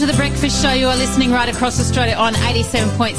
to the Breakfast Show. You are listening right across Australia on 87.6,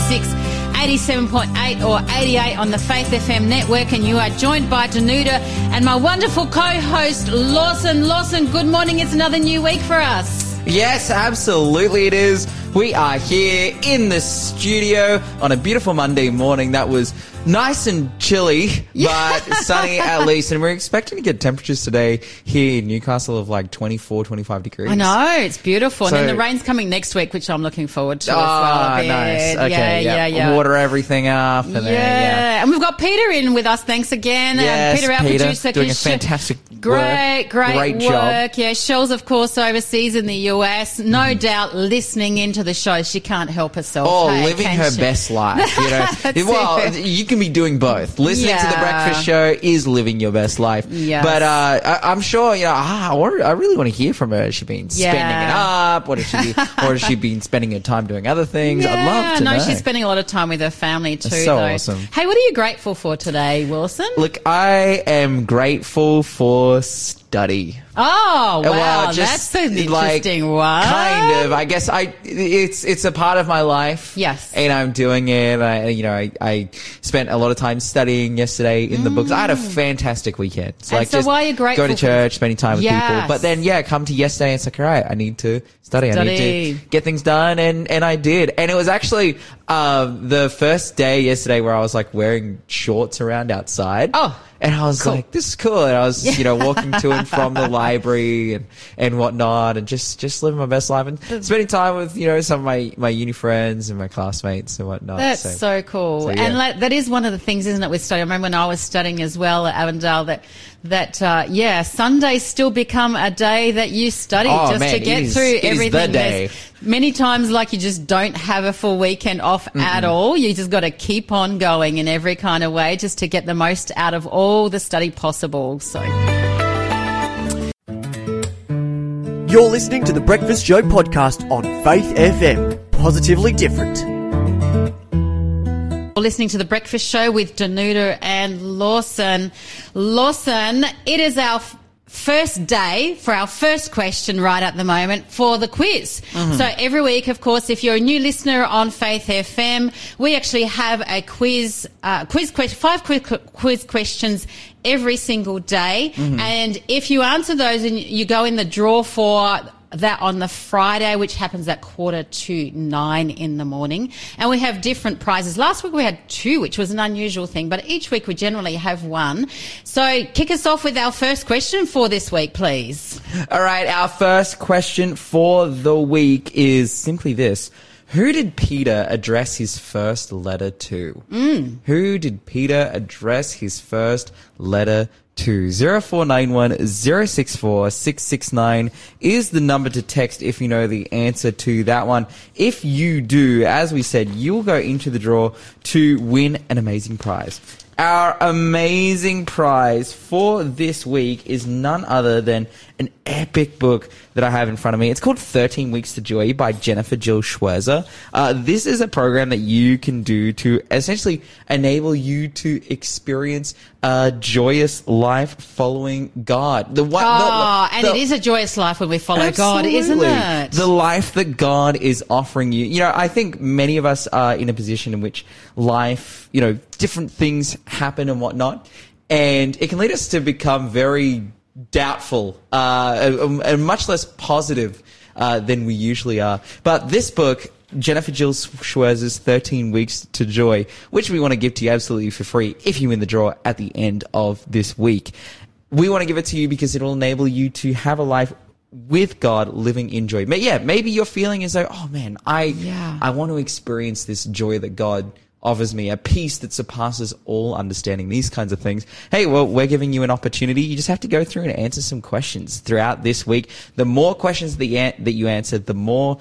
87.8 or 88 on the Faith FM network. And you are joined by Danuta and my wonderful co-host Lawson. Lawson, good morning. It's another new week for us. Yes, absolutely it is. We are here in the studio on a beautiful Monday morning that was nice and chilly, but sunny at least. And we're expecting to get temperatures today here in Newcastle of like 24, 25 degrees. I know, it's beautiful. So- and then the rain's coming next week, which I'm looking forward to as well. Ah, nice. Okay, yeah, yeah, yeah. Water everything up. And Yeah. then, yeah. and we've got Peter in with us. Thanks again. Um, Peter, our Peter, producer, doing a fantastic Great, work. great, Great work. job. Yeah, Shell's of course overseas in the US. No doubt listening into the show. She can't help herself. Oh, hey, living her she? best life. You know, well, you can be doing both. Listening to the breakfast show is living your best life. Yes. But uh, I, I'm sure you know. Ah, I, really want to hear from her. Has she been spending it up? What has she been, or has she been spending her time doing other things? Yeah, I'd love to no, know. she's spending a lot of time with her family too. That's so though. awesome. Hey, what are you grateful for today, Wilson? Look, I am grateful for study. Oh, wow, Well, just, that's an like, interesting one. Kind of. I guess I it's it's a part of my life. Yes. And I'm doing it. I you know I, I spent a lot of time studying yesterday in the books. I had a fantastic weekend. So Mm. And like so just why are you grateful going to church, spending time with Yes. people. But then yeah, come to yesterday. It's like all right, I need to study. I need to get things done, and and I did. And it was actually um, the first day yesterday where I was like wearing shorts around outside. Oh. And I was Cool. like, this is cool. And I was, you know, walking to and from the library and, and whatnot and just, just living my best life and spending time with, you know, some of my, my uni friends and my classmates and whatnot. That's so, cool. so, yeah. And like, that is one of the things, isn't it, with study? I remember when I was studying as well at Avondale that, that, uh, yeah, Sundays still become a day that you study Oh, just man, to get is- through it is the everything. day. There's Many times, like you just don't have a full weekend off at all. You just got to keep on going in every kind of way just to get the most out of all the study possible. So. You're listening to the Breakfast Show podcast on Faith FM. Positively different. You're listening to the Breakfast Show with Danuta and Lawson. Lawson, it is our f- first day for our first question right at the moment for the quiz. So every week, of course, if you're a new listener on Faith FM, we actually have a quiz, uh, quiz question, five quiz, quiz questions every single day. And if you answer those and you go in the draw for that on the Friday, which happens at quarter to nine in the morning. And we have different prizes. Last week we had two, which was an unusual thing, but each week we generally have one. So kick us off with our first question for this week, please. All right. Our first question for the week is simply this. Who did Peter address his first letter to? Mm. Who did Peter address his first letter to? 0491 064 669 is the number to text if you know the answer to that one. If you do, as we said, you'll go into the draw to win an amazing prize. Our amazing prize for this week is none other than an epic book that I have in front of me. It's called 13 Weeks to Joy by Jennifer Jill Schwirzer. Uh, this is a program that you can do to essentially enable you to experience a joyous life following God. The one, Oh, the- and the- it is a joyous life when we follow God, isn't it? The life that God is offering you. You know, I think many of us are in a position in which life, you know, different things happen and whatnot. And it can lead us to become very doubtful, uh, and, and much less positive, uh, than we usually are. But this book, Jennifer Jill Schwirzer's 13 Weeks to Joy, which we want to give to you absolutely for free if you win the draw at the end of this week. We want to give it to you because it will enable you to have a life with God living in joy. But yeah, maybe your feeling is like, oh man, I, Yeah. I want to experience this joy that God offers me, a peace that surpasses all understanding, these kinds of things. Hey, well, we're giving you an opportunity. You just have to go through and answer some questions throughout this week. The more questions that you, answer, the more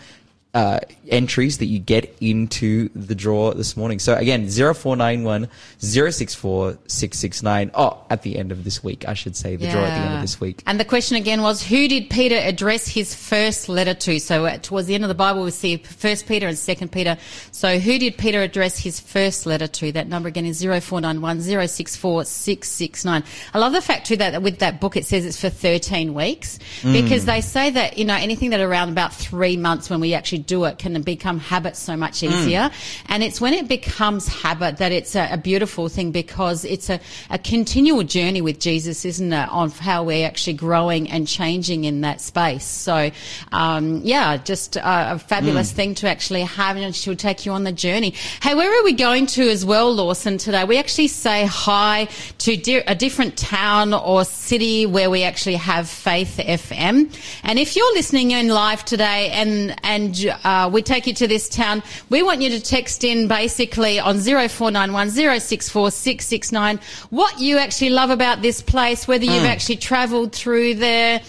uh, entries that you get into the draw this morning. So again, 0491 064 669. Oh, at the end of this week, I should say, the draw at the end of this week. And the question again was, who did Peter address his first letter to? So uh, towards the end of the Bible, we see First Peter and Second Peter. So who did Peter address his first letter to? That number again is 0491 064 669. I love the fact too that with that book, it says it's for 13 weeks because they say that, you know, anything that around about three months when we actually do it can become habit so much easier. And it's when it becomes habit that it's a, a beautiful thing because it's a, a continual journey with Jesus, isn't it? On how we're actually growing and changing in that space. So, um, yeah, just a, a fabulous thing to actually have and she'll take you on the journey. Hey, where are we going to as well, Lawson, today? We actually say hi to di- a different town or city where we actually have Faith FM. And if you're listening in live today and, and, uh, we take you to this town, we want you to text in basically on 0491 064 669 what you actually love about this place, whether you've actually travelled through there.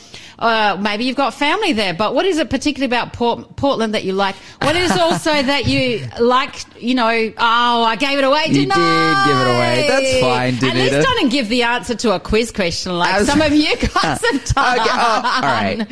Uh, maybe you've got family there, but what is it particularly about Port- Portland that you like? What is also that you like, you know, oh, I gave it away, didn't did I? give it away. That's fine, At least Danuta. don't give the answer to a quiz question like some of you guys have done. Okay, oh, all right. Okay,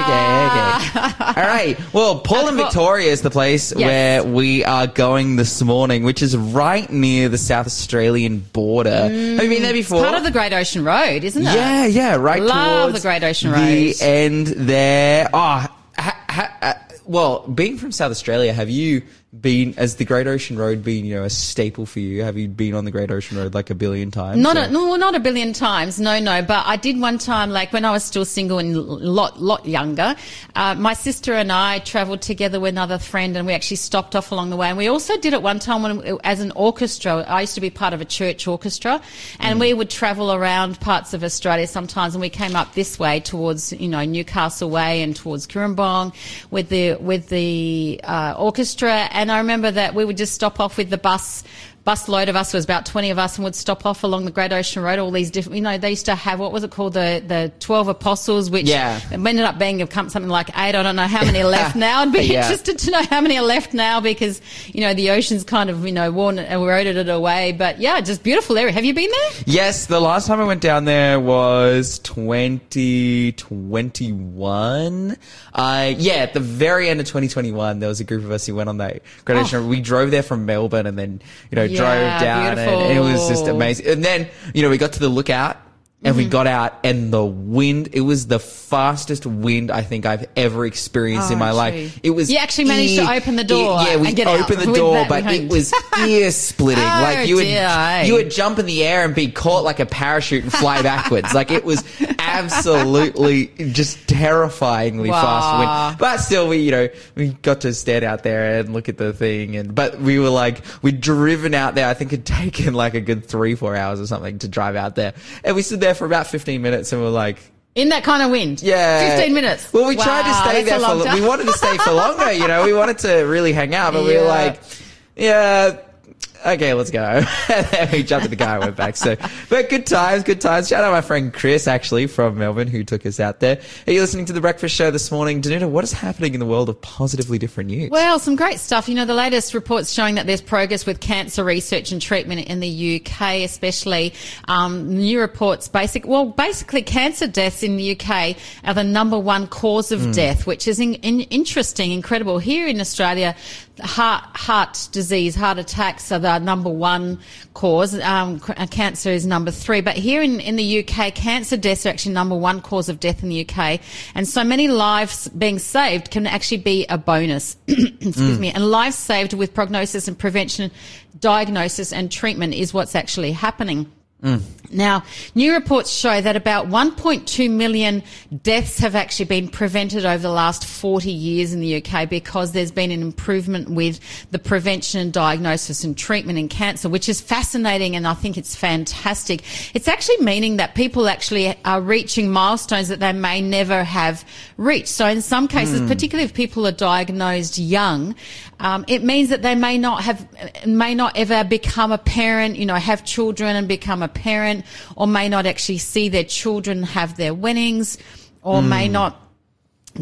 okay, okay. All right. Well, Portland, Victoria is the place Yes. where we are going this morning, which is right near the South Australian border. Have you been there before? Mm. Part of the Great Ocean Road, isn't it? Yeah, yeah, right Love towards the Great Ocean The end there. Oh, ha, ha, uh, well, being from South Australia, have you been, has the Great Ocean Road been, you know, a staple for you? Have you been on the Great Ocean Road like a billion times? Not a, no, not a billion times. No, no. But I did one time, like when I was still single and a lot, lot younger. Uh, my sister and I travelled together with another friend, and we actually stopped off along the way. And we also did it one time when, as an orchestra. I used to be part of a church orchestra, and we would travel around parts of Australia sometimes. And we came up this way towards, you know, Newcastle Way and towards Cooranbong with the with the uh, orchestra. And I remember that we would just stop off with the bus bus load of us was about 20 of us and would stop off along the Great Ocean Road, all these different, you know, they used to have, what was it called? The, the 12 apostles, which Yeah. ended up being something like eight. I don't know how many are left now. I'd be Yeah. interested to know how many are left now because, you know, the ocean's kind of, you know, worn, and eroded it away. But yeah, just beautiful area. Have you been there? Yes, the last time I went down there was 2021. Uh, yeah, at the very end of 2021, there was a group of us who went on that Great Ocean. Road. We drove there from Melbourne and then, you know, Yeah, drove down and it was just amazing. And then, you know, we got to the lookout and Mm-hmm. we got out and the wind, it was the fastest wind I think I've ever experienced in Oh, my gee. life. It was You actually managed to open the door Yeah, we get out opened the door, that but it was ear splitting. Oh, like you would, dear, eh? you would jump in the air and be caught like a parachute and fly backwards. Like it was absolutely just terrifyingly Wow. fast wind. But still, we, you know, we got to stand out there and look at the thing. And, but we were like, we'd driven out there. I think it'd taken like a good three, four hours or something to drive out there. And we stood there for about 15 minutes and we're like, In that kind of wind. yeah. 15 minutes. Well, we tried to stay there for, long we wanted to stay for longer, you know, we wanted to really hang out, but we were like, yeah, okay, let's go. and we jumped in the car and went back. So, but good times, good times. Shout out my friend Chris, actually, from Melbourne, who took us out there. Are you listening to The Breakfast Show this morning? Danuta, what is happening in the world of positively different news? Well, some great stuff. You know, the latest reports showing that there's progress with cancer research and treatment in the UK, especially um, new reports. Basic, well, basically, cancer deaths in the UK are the number one cause of death, which is in, in, interesting, incredible. Here in Australia, heart heart disease, heart attacks are the number one cause. Um, uh, cancer is number three, but here in, in the UK, cancer deaths are actually number one cause of death in the UK, and so many lives being saved can actually be a bonus. Excuse me, and lives saved with prognosis and prevention, diagnosis and treatment is what's actually happening. Now, new reports show that about 1.2 million deaths have actually been prevented over the last 40 years in the UK because there's been an improvement with the prevention and diagnosis and treatment in cancer, which is fascinating and I think it's fantastic. It's actually meaning that people actually are reaching milestones that they may never have reached. So in some cases, particularly if people are diagnosed young, um, it means that they may not have, may not ever become a parent, you know, have children and become a parent, or may not actually see their children have their winnings or may hmm. not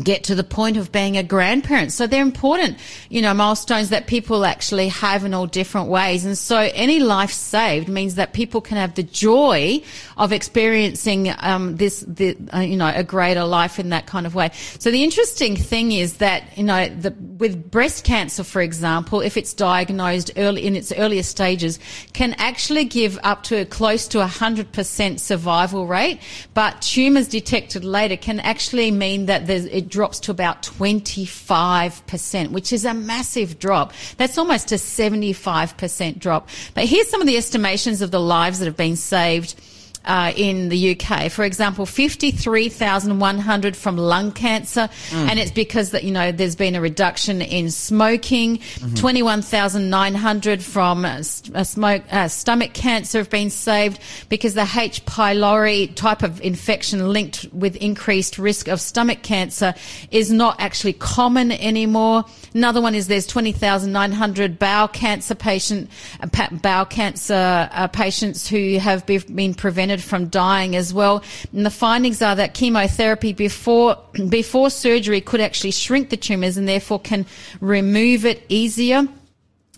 get to the point of being a grandparent. So they're important, you know, milestones that people actually have in all different ways. And so any life saved means that people can have the joy of experiencing um, this, the, uh, you know, a greater life in that kind of way. So the interesting thing is that, you know, the, with breast cancer, for example, if it's diagnosed early in its earlier stages, can actually give up to close to a hundred percent survival rate. But tumors detected later can actually mean that there's, it drops to about 25%, which is a massive drop. That's almost a 75% drop. But here's some of the estimations of the lives that have been saved uh, in the UK. For example, 53,100 from lung cancer, mm. and it's because that, you know, there's been a reduction in smoking. Mm-hmm. 21,900 from uh, smoke, uh, stomach cancer have been saved because the H. pylori type of infection linked with increased risk of stomach cancer is not actually common anymore. Another one is there's 20,900 bowel cancer patient, uh, bowel cancer uh, patients who have been prevented from dying as well. And the findings are that chemotherapy before, before surgery could actually shrink the tumours and therefore can remove it easier.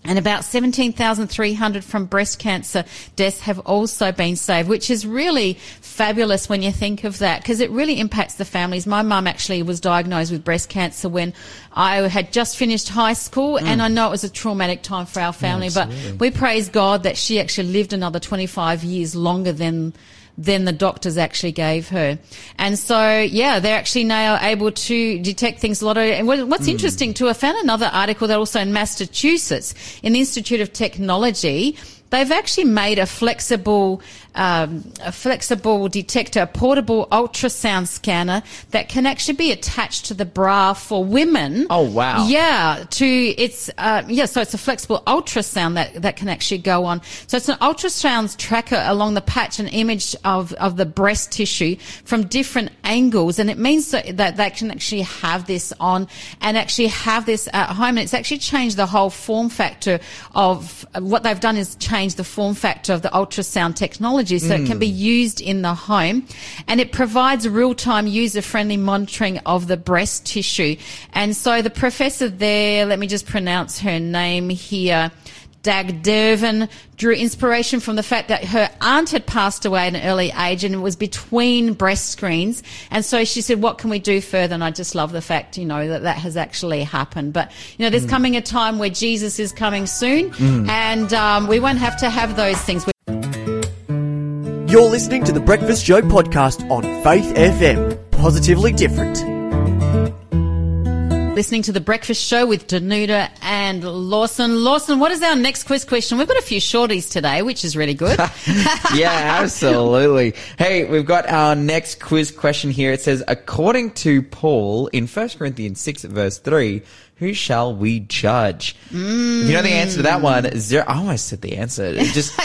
And about 17,300 from breast cancer deaths have also been saved, which is really fabulous when you think of that because it really impacts the families. My mum actually was diagnosed with breast cancer when I had just finished high school mm. and I know it was a traumatic time for our family, yeah, but we praise God that she actually lived another 25 years longer than than the doctors actually gave her. And so, yeah, they're actually now able to detect things a lot. Of, and what's mm. interesting too, I found another article that also in Massachusetts, in the Institute of Technology, they've actually made a flexible um, a flexible detector, a portable ultrasound scanner that can actually be attached to the bra for women. Oh wow! Yeah, to it's uh, yeah, so it's a flexible ultrasound that that can actually go on. So it's an ultrasound tracker along the patch, an image of of the breast tissue from different angles, and it means that that, that can actually have this on and actually have this at home. And it's actually changed the whole form factor of what they've done is change the form factor of the ultrasound technology technology so mm. it can be hmm. used in the home and it provides real-time user-friendly monitoring of the breast tissue. And so the professor there, let me just pronounce her name here. Dagdeviren drew inspiration from the fact that her aunt had passed away at an early age and it was between breast screens. And so she said, what can we do further? And I just love the fact, you know, that that has actually happened. But, you know, there's mm. coming a time where Jesus is coming soon mm. and um, we won't have to have those things. You're listening to the Breakfast Show podcast on Faith FM. Positively different. Listening to the Breakfast Show with Danuta and Lawson. Lawson, what is our next quiz question? We've got a few shorties today, which is really good. yeah, absolutely. Hey, we've got our next quiz question here. It says, according to Paul in 1 Corinthians 6 verse 3, who shall we judge? Mm. If you know the answer to that one, zero. I almost said the answer. It just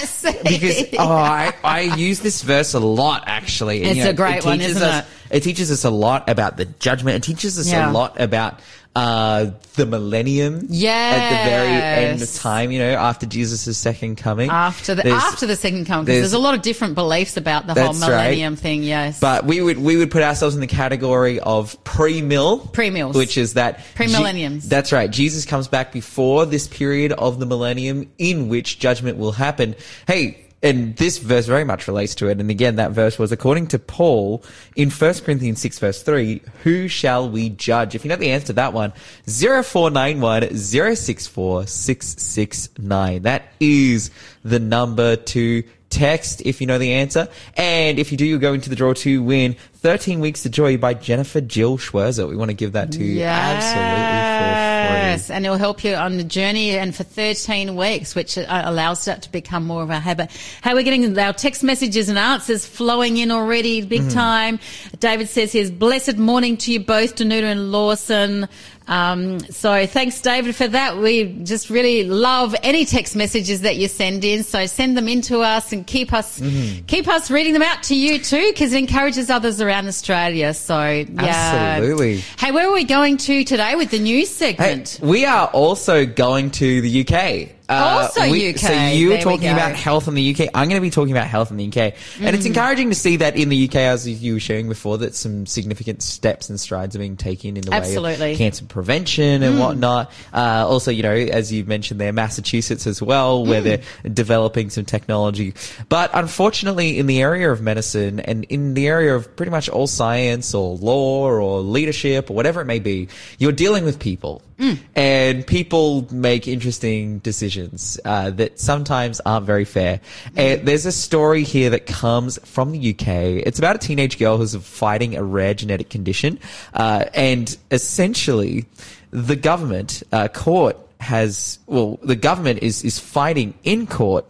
because oh, I, I use this verse a lot actually. And, it's you know, a great it one, isn't us, it? It teaches us a lot about the judgment. It teaches us yeah. a lot about uh, the millennium. Yeah. At the very end of time, you know, after Jesus' second coming. After the, after the second coming, because there's, there's, a lot of different beliefs about the whole millennium right. thing, yes. But we would, we would put ourselves in the category of pre-mill. Pre-mills. Which is that. Pre-millenniums. that's right. Jesus comes back before this period of the millennium in which judgment will happen. Hey, and this verse very much relates to it. And again, that verse was according to Paul in 1 Corinthians 6 verse 3, who shall we judge? If you know the answer to that one, 0491 064 669. That is the number to text if you know the answer. And if you do, you'll go into the draw to win 13 Weeks of Joy by Jennifer Jill Schwirzer. We want to give that to you yes. absolutely for free. And it'll help you on the journey and for 13 weeks, which uh, allows that to become more of a habit. Hey, we're getting our text messages and answers flowing in already big mm-hmm. time. David says here's blessed morning to you both, Danuta and Lawson. Um, so thanks, David, for that. We just really love any text messages that you send in. So send them in to us and keep us mm-hmm. keep us reading them out to you too, because it encourages others around Australia. So yeah, absolutely. Hey, where are we going to today with the news segment? Hey, we are also going to the UK. Also UK. So you were we talking about health in the UK. I'm going to be talking about health in the UK. And Mm. it's encouraging to see that in the UK, as you were sharing before, that some significant steps and strides are being taken in the way Absolutely. Mm. of cancer prevention and whatnot. Uh, also, you know, as you mentioned there, Massachusetts as well, where Mm. they're developing some technology. But unfortunately, in the area of medicine and in the area of pretty much all science or law or leadership or whatever it may be, you're dealing with people. And people make interesting decisions uh, that sometimes aren't very fair. And there's a story here that comes from the UK. It's about a teenage girl who's fighting a rare genetic condition. Uh, and essentially, the government, uh, court has, well, the government is, is fighting in court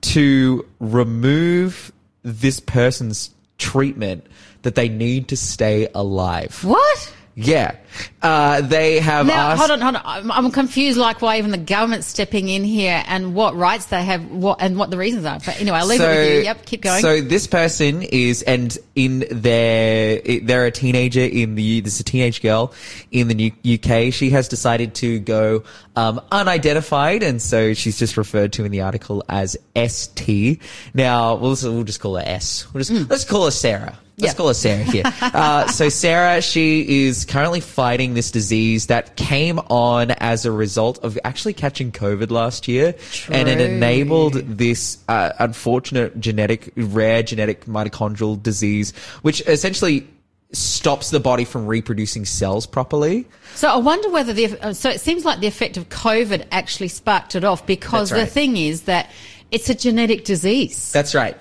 to remove this person's treatment that they need to stay alive. What? Yeah. Uh, they have Now, asked. hold on, hold on. I'm, I'm confused, like why even the government's stepping in here and what rights they have, what and what the reasons are. But anyway, I'll leave it with you. Yep, keep going. So this person is, and in their, they're a teenager in the, this is a teenage girl in the UK. She has decided to go, um, unidentified. And so she's just referred to in the article as ST. Now, we'll, we'll just call her S. We'll just, let's call her Sarah. Let's Yeah. call her Sarah here. uh, so Sarah, she is currently fighting this disease that came on as a result of actually catching COVID last year, and it enabled this uh, unfortunate genetic, rare genetic mitochondrial disease, which essentially stops the body from reproducing cells properly. So I wonder whether the uh, so it seems like the effect of COVID actually sparked it off because right. the thing is that it's a genetic disease. That's right.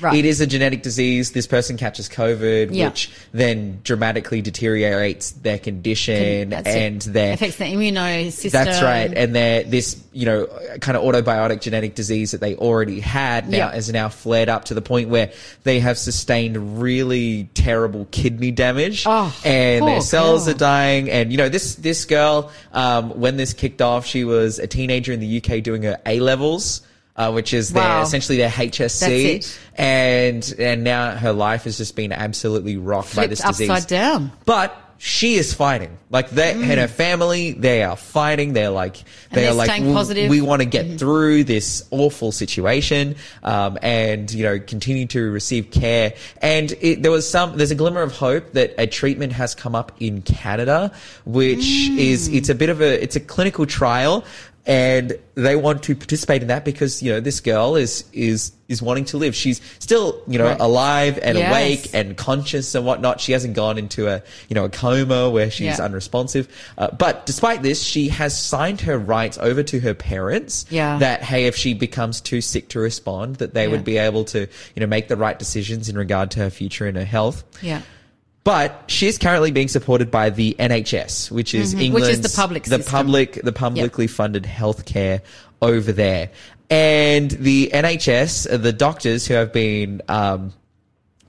Right. It is a genetic disease. This person catches COVID, Yeah. which then dramatically deteriorates their condition That's it. and their affects the immune system. That's right. And they're this, you know, kind of autobiotic genetic disease that they already had now Yeah. has now flared up to the point where they have sustained really terrible kidney damage Oh, and their cells girl. are dying. And, you know, this, this girl, um, when this kicked off, she was a teenager in the UK doing her A levels. Uh, which is their essentially their HSC, and and now her life has just been absolutely rocked by this disease. upside down. But she is fighting. Like they and her family, they are fighting. They're like they're they're like "We- we want to get through this awful situation, um, and you know continue to receive care. And it, there was some there's a glimmer of hope that a treatment has come up in Canada, which is it's a bit of a it's a clinical trial. And they want to participate in that because you know this girl is is is wanting to live. She's still you know Right. alive and Yes. awake and conscious and whatnot. She hasn't gone into a you know a coma where she's Yeah. unresponsive. Uh, but despite this, she has signed her rights over to her parents. Yeah. That hey, if she becomes too sick to respond, that they Yeah. would be able to you know make the right decisions in regard to her future and her health. Yeah. But she's currently being supported by the NHS, which is Mhm. Which is the public the system. public, the publicly funded healthcare over there. And the NHS, uh, the doctors who have been um,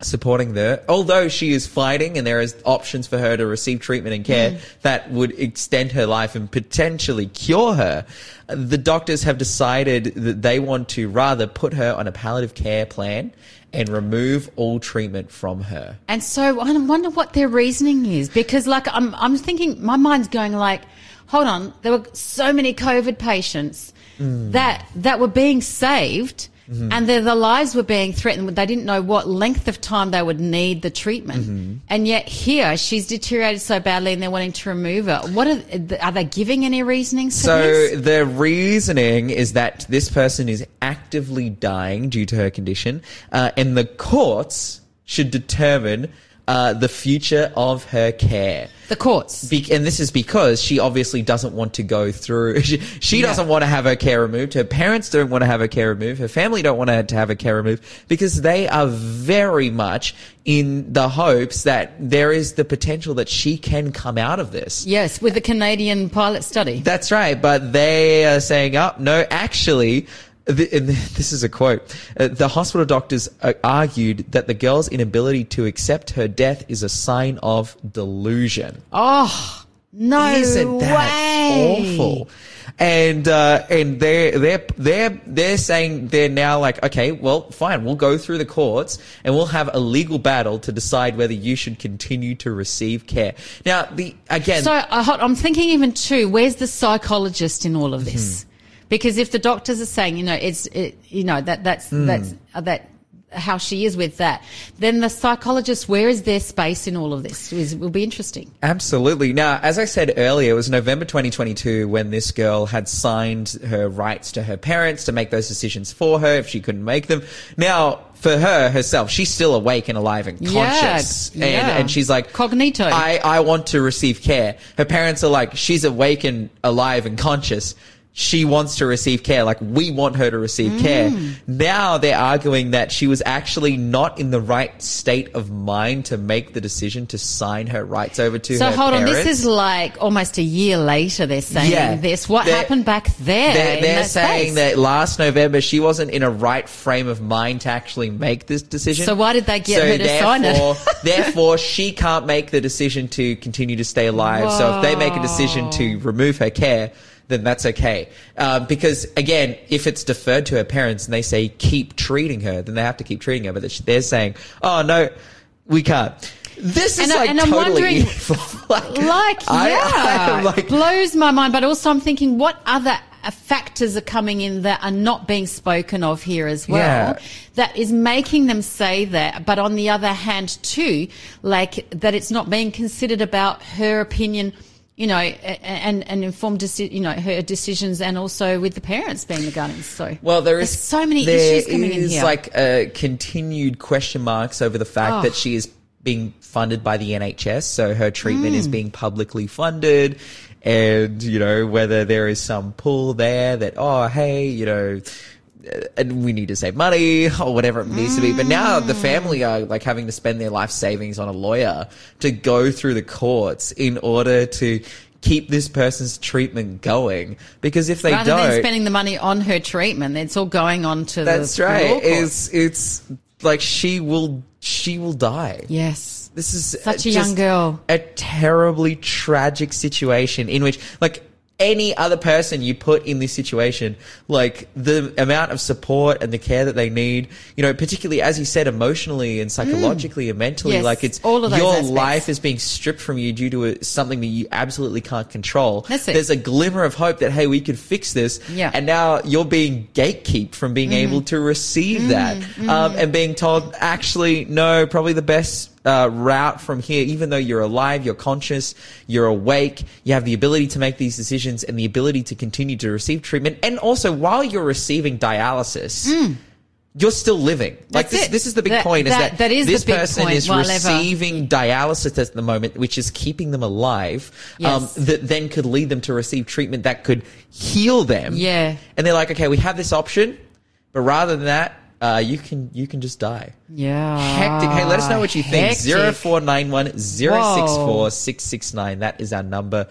supporting her, although she is fighting and there is options for her to receive treatment and care Mm. that would extend her life and potentially cure her, the doctors have decided that they want to rather put her on a palliative care plan and remove all treatment from her. And so I wonder what their reasoning is because, like, I'm I'm thinking my mind's going like, hold on, there were so many COVID patients Mm. that that were being saved. Mm-hmm. And their, their lives were being threatened. They didn't know what length of time they would need the treatment. Mm-hmm. And yet here, she's deteriorated so badly and they're wanting to remove her. What are, are they giving any reasoning? So this? the reasoning is that this person is actively dying due to her condition, uh, and the courts should determine uh, the future of her care. The courts. Be- and this is because she obviously doesn't want to go through. She, she Yeah. doesn't want to have her care removed. Her parents don't want to have her care removed. Her family don't want her to have her care removed because they are very much in the hopes that there is the potential that she can come out of this. Yes, with the Canadian pilot study. That's right, but they are saying, "Up, no, actually." Th- And this is a quote. Uh, the hospital doctors uh, argued that the girl's inability to accept her death is a sign of delusion. Oh, no Isn't that way. awful? And uh, and they're they're they're they're saying they're now like okay, well, fine, we'll go through the courts and we'll have a legal battle to decide whether you should continue to receive care. Now, the again, So uh, I'm thinking even too, where's the psychologist in all of this? Because if the doctors are saying, you know, it's, it, you know, that, that's, Hmm. that's, uh, that, how she is with that, then the psychologist, where is their space in all of this is, will be interesting. Absolutely. Now, as I said earlier, it was November 2022 when this girl had signed her rights to her parents to make those decisions for her if she couldn't make them. Now, for her herself, she's still awake and alive and Yeah, conscious. And, yeah. and she's like, Cognito. I, I want to receive care. Her parents are like, she's awake and alive and conscious. She wants to receive care. Like we want her to receive Mm. care. Now they're arguing that she was actually not in the right state of mind to make the decision to sign her rights over to So her hold on, this is like almost a year later they're saying Yeah. this. What happened back there? They're, they're that saying space? that last November she wasn't in a right frame of mind to actually make this decision. So why did they get So her to sign it? therefore- therefore, she can't make the decision to continue to stay alive. So if they make a decision to remove her care, then that's okay. Um, because again, if it's deferred to her parents and they say keep treating her, then they have to keep treating her. But they're saying, oh no, we can't. This is And I- like and I'm totally wondering- evil. like, like I- yeah, I'm like, blows my mind. But also, I'm thinking, what other uh, factors are coming in that are not being spoken of here as well? Yeah. That is making them say that. But on the other hand, too, like that it's not being considered about her opinion. You know, and and informed, deci- you know, her decisions, and also with the parents being the guardians. So, Well, there is There's so many there issues coming in is, here. like uh, continued question marks over the fact Oh. that she is being funded by the NHS, so her treatment Hmm. is being publicly funded, and you know whether there is some pull there that oh hey you know. And we need to save money or whatever it needs to be. But now the mm. family are like having to spend their life savings on a lawyer to go through the courts in order to keep this person's treatment going. Because if they rather don't, than spending the money on her treatment, it's all going on to that's the right. courts. It's it's like she will she will die. yes. This is Such a young girl. A terribly tragic situation in which like any other person you put in this situation, like the amount of support and the care that they need, you know, particularly as you said, emotionally and psychologically and mentally, Mm. Yes, like it's all of your aspects. life is being stripped from you due to a, something that you absolutely can't control. That's it. There's a glimmer of hope that hey, we could fix this, Yeah. and now you're being gatekept from being Mm-hmm. able to receive that um, and being told actually no probably the best uh, route from here even though you're alive you're conscious you're awake you have the ability to make these decisions and the ability to continue to receive treatment and also while you're receiving dialysis you're still living. Like Mm. That's this, it. this is the big That- point: is that- that, that is this person is while ever- receiving dialysis at the moment, which is keeping them alive. Um, that then could lead them to receive treatment that could heal them. Yeah. And they're like, okay, we have this option, but rather than that, uh, you can you can just die. Yeah. Hectic. Hey, let us know what you think. Hectic. Zero four nine one zero six four six six nine. That is our number.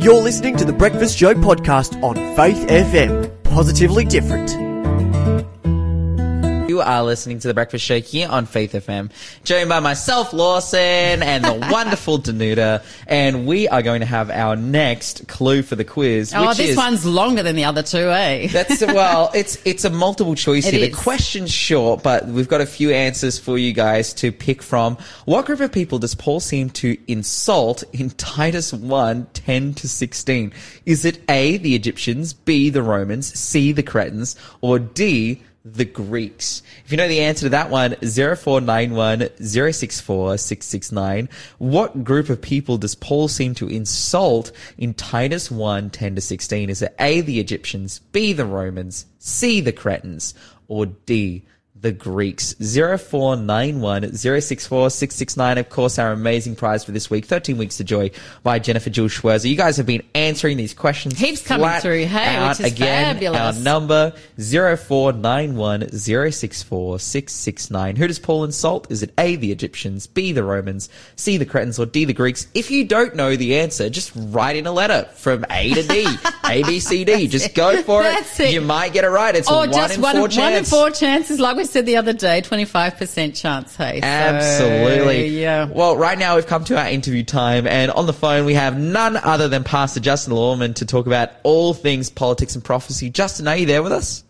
You're listening to the Breakfast Show podcast on Faith FM. Positively different. You are listening to the Breakfast Show here on Faith FM, joined by myself, Lawson, and the wonderful Danuta, and we are going to have our next clue for the quiz. Oh, this is, one's longer than the other two, eh? That's well, it's it's a multiple choice It here. is. The question's short, but we've got a few answers for you guys to pick from. What group of people does Paul seem to insult in Titus 1, 10 to 16? Is it A, the Egyptians, B, the Romans, C, the Cretans, or D, the Greeks? If you know the answer to that one, 0491 064 669. What group of people does Paul seem to insult in Titus 1, 10 to 16? Is it A, the Egyptians, B, the Romans, C, the Cretans, or D, the Greeks? 0491 064 669. Of course, our amazing prize for this week, 13 Weeks to Joy by Jennifer Jules Schwirzer. You guys have been answering these questions. Heaps coming through, hey, which is Again, fabulous. Our number 0491 064 669. Who does Paul insult? Is it A, the Egyptians, B, the Romans, C, the Cretans, or D, the Greeks? If you don't know the answer, just write in a letter from A to D, A, B, C, D. Just go for it. it. You might get it right. It's Or one just in one, four one chance. in four chances, like we said the other day, 25% chance, hey? So, Absolutely. yeah. Well, right now we've come to our interview time, and on the phone we have none other than Pastor Justin Lawman to talk about all things politics and prophecy. Justin, are you there with us?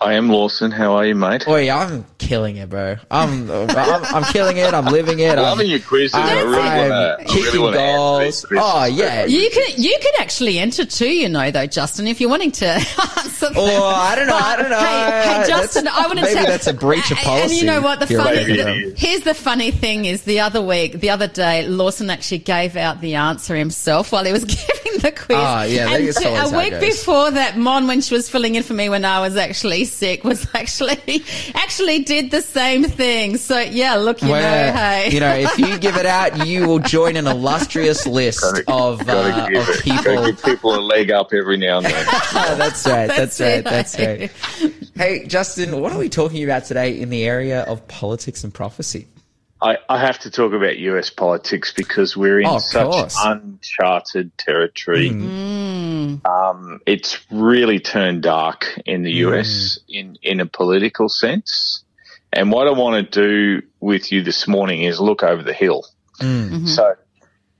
I am Lawson. How are you, mate? Oh yeah, I'm killing it, bro. I'm I'm, I'm killing it. I'm living it. I'm I'm loving your quizzes. I I'm- really want to. kicking really want goals. to. Oh yeah. You could you could actually enter too, you know, though, Justin, if you're wanting to answer. Oh. I don't know. I don't know. Hey, hey, Justin, That's- I want to maybe tell that's a breach of policy. And you know what? The funny, allowed to Maybe do it that. is. here's the funny thing: is the other week, the other day, Lawson actually gave out the answer himself while he was giving the quiz. Ah, yeah, and that's to- a week before that, Mon, when she was filling in for me when I was actually sick, was actually actually did the same thing. So yeah, look, you Where, know, hey, you know, if you give it out, you will join an illustrious list Gotta- of, gotta uh, give of people. give people a leg up every now and then. Oh, that's right. That's, That's right. it, That's hey. right. Hey, Justin, what are we talking about today in the area of politics and prophecy? I, I have to talk about US politics because we're in Oh, such course. uncharted territory. Mm. Mm. Um, it's really turned dark in the mm. US in, in a political sense. And what I want to do with you this morning is look over the hill. Mm-hmm. So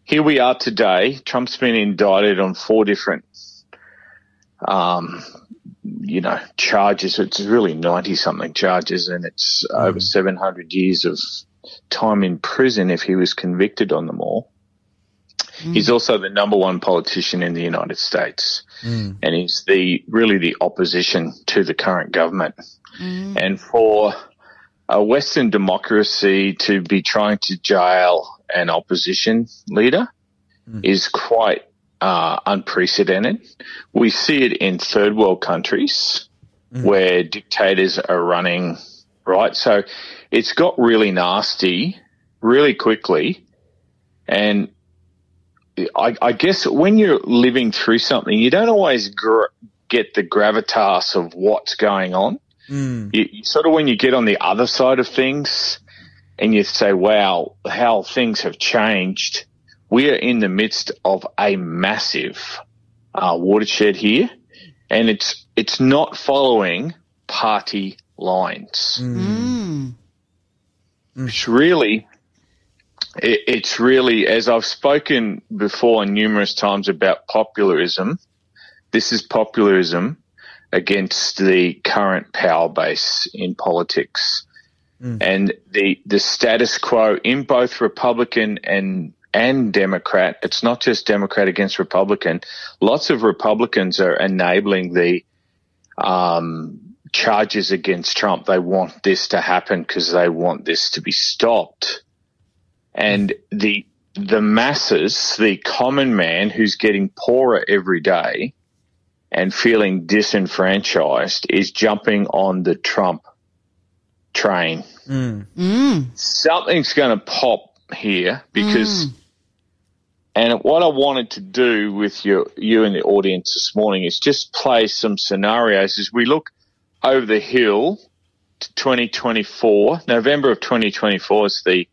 here we are today. Trump's been indicted on four different, um, you know, charges. It's really 90 something charges and it's over 700 years of time in prison if he was convicted on them all. Hmm. He's also the number one politician in the United States hmm. and he's the, really the opposition to the current government. Hmm. And for a Western democracy to be trying to jail an opposition leader is quite uh, unprecedented. We see it in third world countries where dictators are running, right? So it's got really nasty really quickly. And I, I guess when you're living through something, you don't always gr- get the gravitas of what's going on. Hmm. You, you sort of when you get on the other side of things and you say, wow, how things have changed. We are in the midst of a massive uh, watershed here and it's, it's not following party lines. Hmm. Hmm. It's really, it, it's really, as I've spoken before numerous times about popularism, this is popularism against the current power base in politics. And the, the status quo in both Republican and and Democrat, it's not just Democrat against Republican. Lots of Republicans are enabling the um, charges against Trump. They want this to happen because they want this to be stopped. And the the masses, the common man who's getting poorer every day and feeling disenfranchised is jumping on the Trump train. Mm. Mm. Something's going to pop here because, mm. and what I wanted to do with you, you and the audience this morning is just play some scenarios as we look over the hill to 2024. November of 2024 is the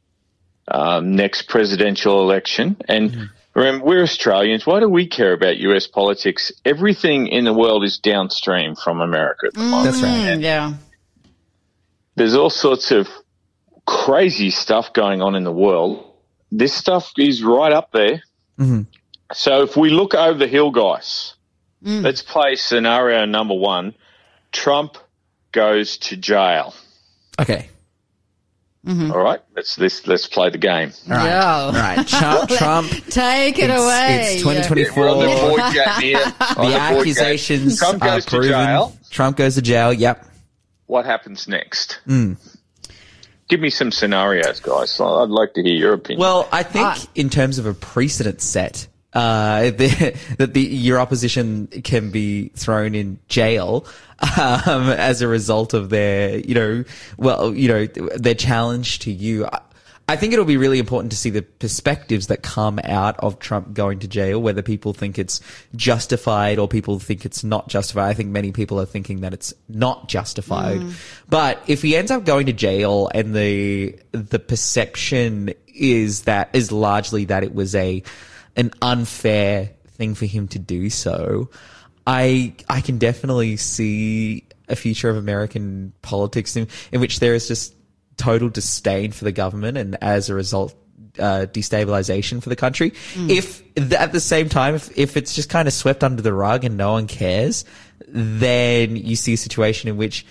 um, next presidential election. And remember, we're Australians. Why do we care about US politics? Everything in the world is downstream from America at the moment. That's right. Mm, yeah. There's all sorts of crazy stuff going on in the world. This stuff is right up there. So if we look over the hill, guys, let's play scenario number one. Trump goes to jail. Okay. All right, let's let's let's play the game. All right. Yeah. All right. Trump. Trump. Take it It's- away. it's Yeah. 2024. We're on the board game here. On The board game. accusations Trump are goes to proven. jail. Trump goes to jail. Yep. What happens next? Give me some scenarios, guys. I'd like to hear your opinion. Well, I think Ah. in terms of a precedent set, uh, the, that the your opposition can be thrown in jail um, as a result of their, you know, well, you know, their challenge to you. I, I think it'll be really important to see the perspectives that come out of Trump going to jail, whether people think it's justified or people think it's not justified. I think many people are thinking that it's not justified. But if he ends up going to jail and the the perception is that is largely that it was a an unfair thing for him to do so, I I can definitely see a future of American politics in, in which there is just total disdain for the government and as a result uh, destabilization for the country. If th- at the same time, if, if it's just kind of swept under the rug and no one cares, then you see a situation in which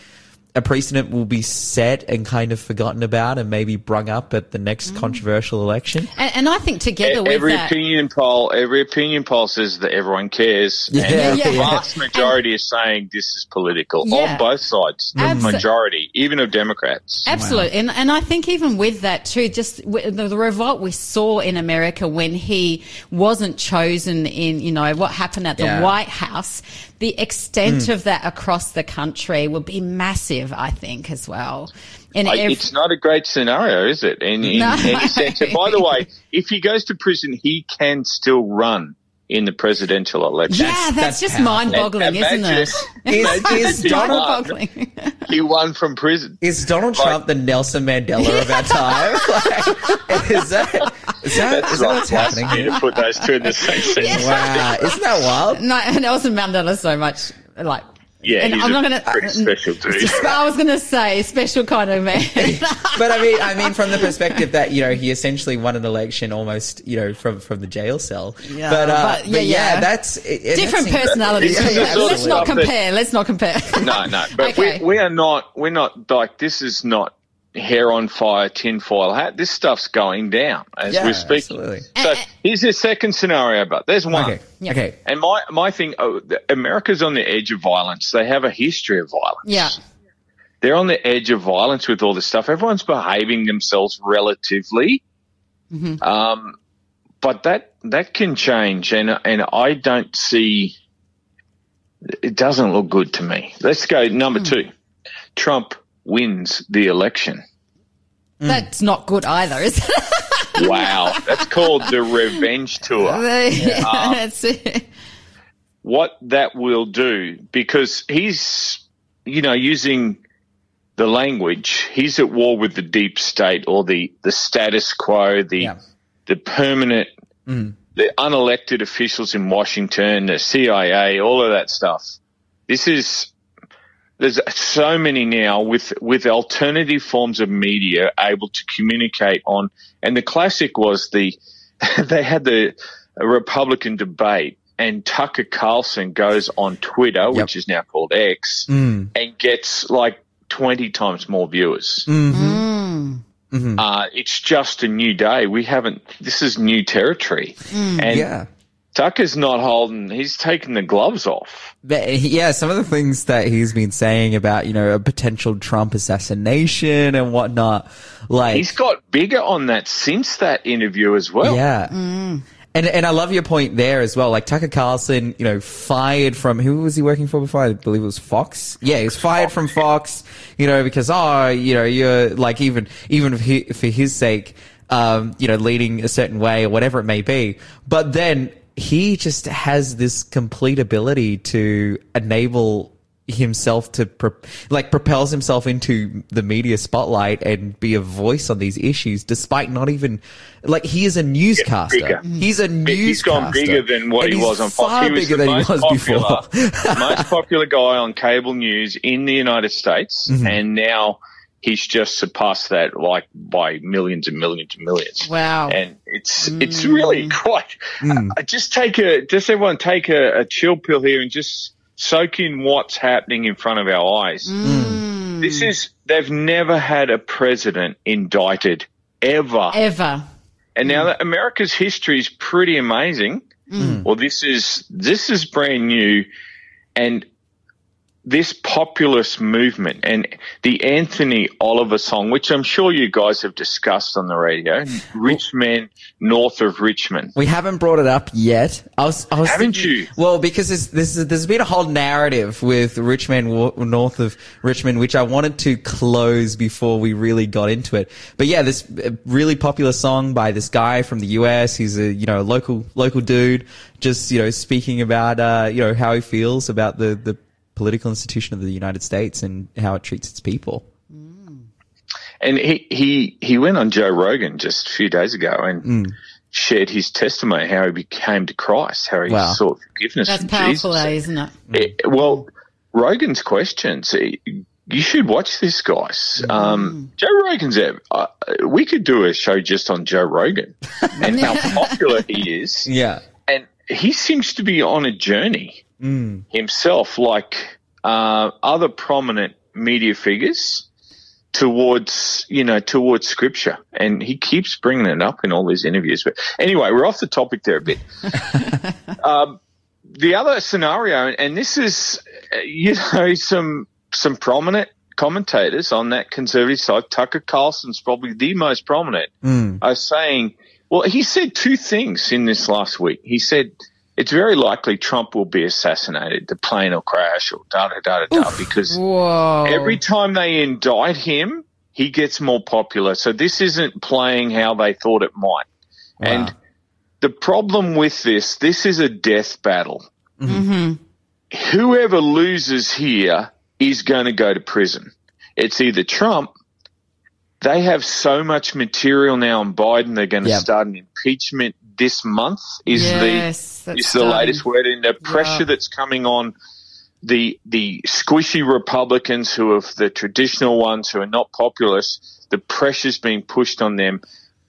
a precedent will be set and kind of forgotten about and maybe brung up at the next mm. controversial election. And, and I think together with every that, opinion poll, every opinion poll says that everyone cares. Yeah. and Yeah, the yeah. vast majority is saying this is political Yeah. on both sides. The Abso- majority, even of Democrats. Absolutely. And, and I think even with that too, just w- the, the revolt we saw in America when he wasn't chosen in, you know, what happened at the Yeah. White House, the extent mm. of that across the country would be massive, I think, as well. And I- ev- it's not a great scenario, is it? In, in No. any sense. And by the way, if he goes to prison, he can still run in the presidential election. yeah, that's, that's just mind-boggling, isn't Imagine- it? Is, is he Donald won. mind-boggling. He won from prison. is Donald Trump the Nelson Mandela of our time? Like, is that is that, is that what's happening? Blasphemy here? to put those two in the same sentence. Wow, isn't that wild? no, Nelson Mandela so much like. Yeah, and he's I'm a not gonna. pretty special dude. I was going to say special kind of man. But I mean, I mean, from the perspective that you know he essentially won an election almost, you know, from from the jail cell. Yeah, but, uh, but, yeah, yeah. that's it, it- Different that's- personalities. This is Yeah, Let's not compare. Let's not compare. No, no. But Okay. we, we are not, we're not like, this is not hair on fire, tinfoil hat. This stuff's going down as Yeah, we're speaking. absolutely. So here's the second scenario, but there's one. Okay, Yeah. okay. And my, my thing, oh, America's on the edge of violence. They have a history of violence. yeah. They're on the edge of violence with all this stuff. Everyone's behaving themselves relatively. Mm-hmm. Um, but that, that can change. And, and I don't see, it doesn't look good to me. Let's go number Hmm. two. Trump wins the election. Hmm. That's not good either, is it? Wow. That's called the revenge tour. Um, That's it. what that will do because he's, you know, using the language, he's at war with the deep state or the, the status quo, the, Yeah. the permanent, hmm. the unelected officials in Washington, the CIA, all of that stuff. This is, there's so many now with, with alternative forms of media able to communicate on, and the classic was the, they had the Republican debate and Tucker Carlson goes on Twitter, which is now called X, mm. and gets like 20 times more viewers. Mm-hmm. Mm. Mm-hmm. Uh, it's just a new day. We haven't, this is new territory. Mm. And Yeah. Tucker's not holding, he's taking the gloves off. But, yeah, some of the things that he's been saying about, you know, a potential Trump assassination and whatnot, like, He's got bigger on that since that interview as well. yeah. And, and I love your point there as well. Like Tucker Carlson, you know, fired from, who was he working for before? I believe it was Fox. Yeah, he was fired from Fox, you know, because, oh, you know, you're like, even, even for his, for his sake, um, you know, leading a certain way or whatever it may be. But then he just has this complete ability to enable himself to pro- like propels himself into the media spotlight and be a voice on these issues despite not even like he is a newscaster bigger. he's a newscaster He's gone bigger than what And he was on Fox. far he was bigger than he was popular, before most popular guy on cable news in the United States, Mm-hmm. and now he's just surpassed that like by millions and millions and millions. Wow. And it's it's really quite. Mm. uh, just take a just everyone take a, a chill pill here and just soak in what's happening in front of our eyes. This is they've never had a president indicted ever. Ever. And now that America's history is pretty amazing. Well, this is this is brand new, and this populist movement and the Anthony Oliver song, which I'm sure you guys have discussed on the radio, "Rich Men North of Richmond." we haven't brought it up yet i was, I was Haven't thinking- you? well because this, this is, there's been a whole narrative with richmond wa- north of richmond which i wanted to close before we really got into it but yeah this uh, really popular song by this guy from the us he's a you know local local dude just you know speaking about uh you know how he feels about the the political institution of the united states and how it treats its people And he, he, he went on Joe Rogan just a few days ago and shared his testimony how he became to Christ, how he Wow. sought forgiveness That's from powerful, Jesus. though, isn't it? Eh, well, Rogan's questions, eh, you should watch this, guys. Um, Joe Rogan's. Uh, we could do a show just on Joe Rogan and how popular he is. Yeah. And he seems to be on a journey himself, like uh, other prominent media figures towards you know towards scripture. And he keeps bringing it up in all these interviews. But anyway we're off the topic there a bit. Um, the other scenario and this is uh, you know some some prominent commentators on that conservative side. Tucker carlson's probably the most prominent. Are saying well he said two things in this last week. He said it's very likely Trump will be assassinated, the plane will crash or da da da da da because Whoa. Every time they indict him, he gets more popular. So this isn't playing how they thought it might. And the problem with this, this is a death battle. Mm-hmm. Mm-hmm. Whoever loses here is going to go to prison. It's either Trump. They have so much material now on Biden. They're going to Yep. start an impeachment this month. Is Yes, the is the starting. latest word in the pressure Yeah. that's coming on the the squishy Republicans who are the traditional ones who are not populist, the pressure's being pushed on them.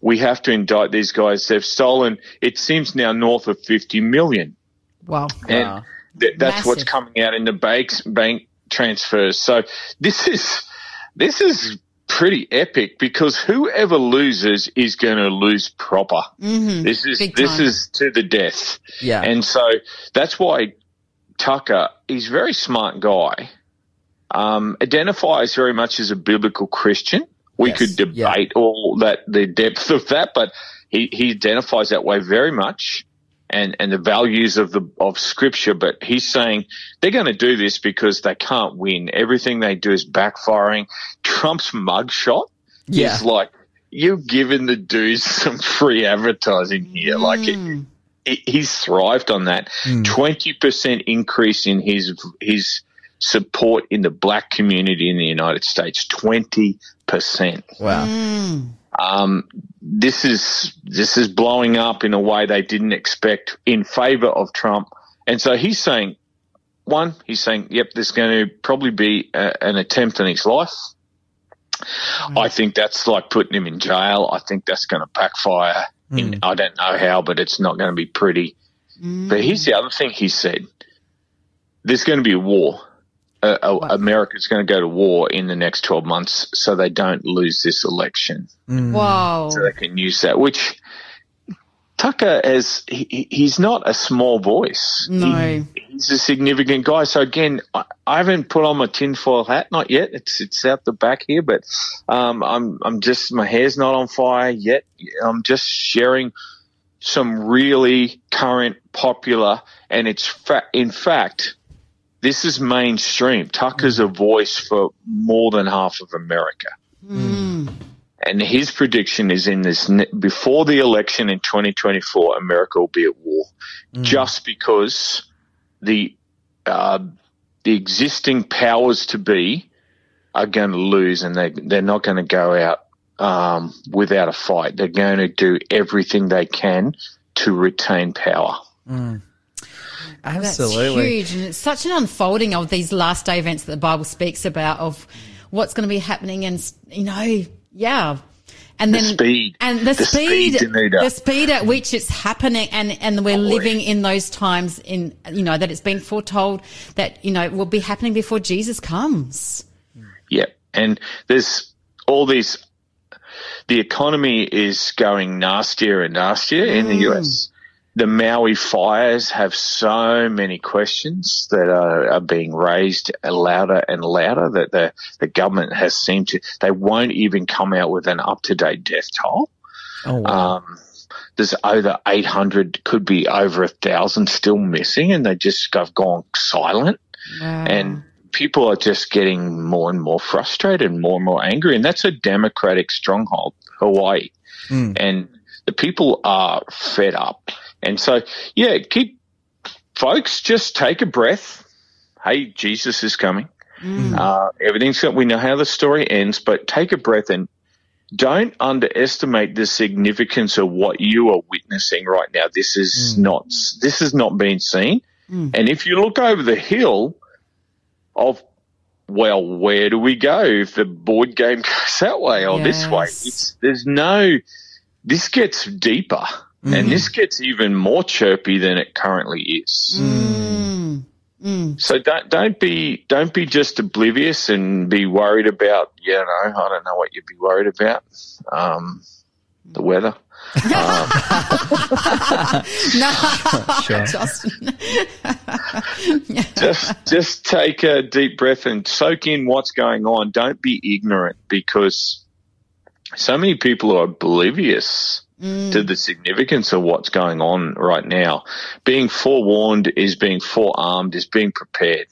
We have to indict these guys. They've stolen. It seems now north of fifty million, Wow. and th- that's what's coming out in the banks bank transfers. So this is this is pretty epic because whoever loses is going to lose proper. This is this is to the death. Yeah. And so that's why Tucker, he's a very smart guy, um, identifies very much as a biblical Christian. We Yes, could debate all that, the depth of that, but he, he identifies that way very much and, and the values of the, of scripture. But he's saying they're going to do this because they can't win. Everything they do is backfiring. Trump's mugshot Yeah. is like, you've given the dudes some free advertising here. Like it, hmm. he- he's thrived on that. Hmm. Twenty percent increase in his his support in the black community in the United States. Twenty percent. Wow. Hmm. Um, this is this is blowing up in a way they didn't expect in favor of Trump, and so he's saying, one, he's saying, yep, there's going to probably be a, an attempt on his life. Mm. I think that's like putting him in jail. I think that's going to backfire. Mm. In, I don't know how, but it's not going to be pretty. But here's mm. the other thing he said: there's going to be a war. Uh, uh, America's going to go to war in the next 12 months, so they don't lose this election Wow! so they can use that. Which Tucker has, he, he- he's not a small voice. No. He- he's a significant guy. So again, I, I haven't put on my tinfoil hat, not yet. It's it's out the back here, but um, I'm I'm just my hair's not on fire yet. I'm just sharing some really current, popular, and it's fa- in fact. This is mainstream. Tucker's a voice for more than half of America. And his prediction is in this before the election in 2024 america will be at war. Just because the uh, the existing powers to be are going to lose and they they're not going to go out um, without a fight. They're going to do everything they can to retain power. That's Oh, Absolutely. huge. And it's such an unfolding of these last day events that the Bible speaks about of what's going to be happening and, you know, yeah. And The then speed. and the, The speed, speed, the speed at which it's happening and, and we're living in those times in, you know, that it's been foretold that, you know, will be happening before Jesus comes. Yeah, and there's all these. The economy is going nastier and nastier in the mm. US. The Maui fires have so many questions that are, are being raised louder and louder that the, the government has seemed to, they won't even come out with an up to date death toll. Oh, wow. Um, there's over 800, could be over a thousand still missing and they just have gone silent and people are just getting more and more frustrated more and more angry and that's a democratic stronghold hawaii and the people are fed up. And so yeah keep folks just take a breath. Hey jesus is coming. Mm. Uh, everything's we know how the story ends but take a breath and don't underestimate the significance of what you are witnessing right now. This is mm. not this is not being seen. Mm. And if you look over the hill of well, where do we go if the board game goes that way or this way? It's, there's no, this gets deeper and mm. this gets even more chirpy than it currently is. Mm. Mm. So don't don't be don't be just oblivious and be worried about you know I don't know what you'd be worried about um, the weather. Um, no, Sure. Justin. just just take a deep breath and soak in what's going on. Don't be ignorant because so many people are oblivious mm. to the significance of what's going on right now. Being forewarned is being forearmed, is being prepared,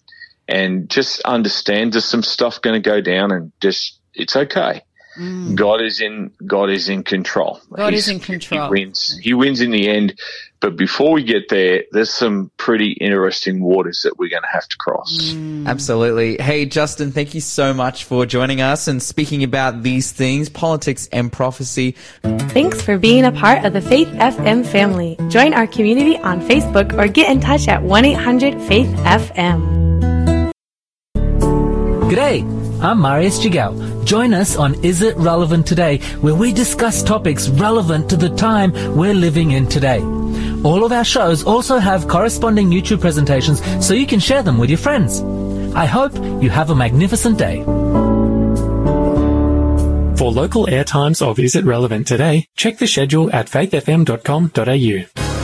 and just understand there's some stuff going to go down, and just it's okay. Mm. God is in God is in control. God is in control. He wins. He wins in the end. But before we get there, there's some pretty interesting waters that we're going to have to cross. Mm. Absolutely. Hey, Justin, thank you so much for joining us and speaking about these things, politics and prophecy. Thanks for being a part of the Faith FM family. Join our community on Facebook or get in touch at 1 800 Faith FM. G'day, I'm Marius Jigao. Join us on Is It Relevant Today, where we discuss topics relevant to the time we're living in today. All of our shows also have corresponding YouTube presentations so you can share them with your friends. I hope you have a magnificent day. For local airtimes of Is It Relevant Today, check the schedule at faithfm.com.au.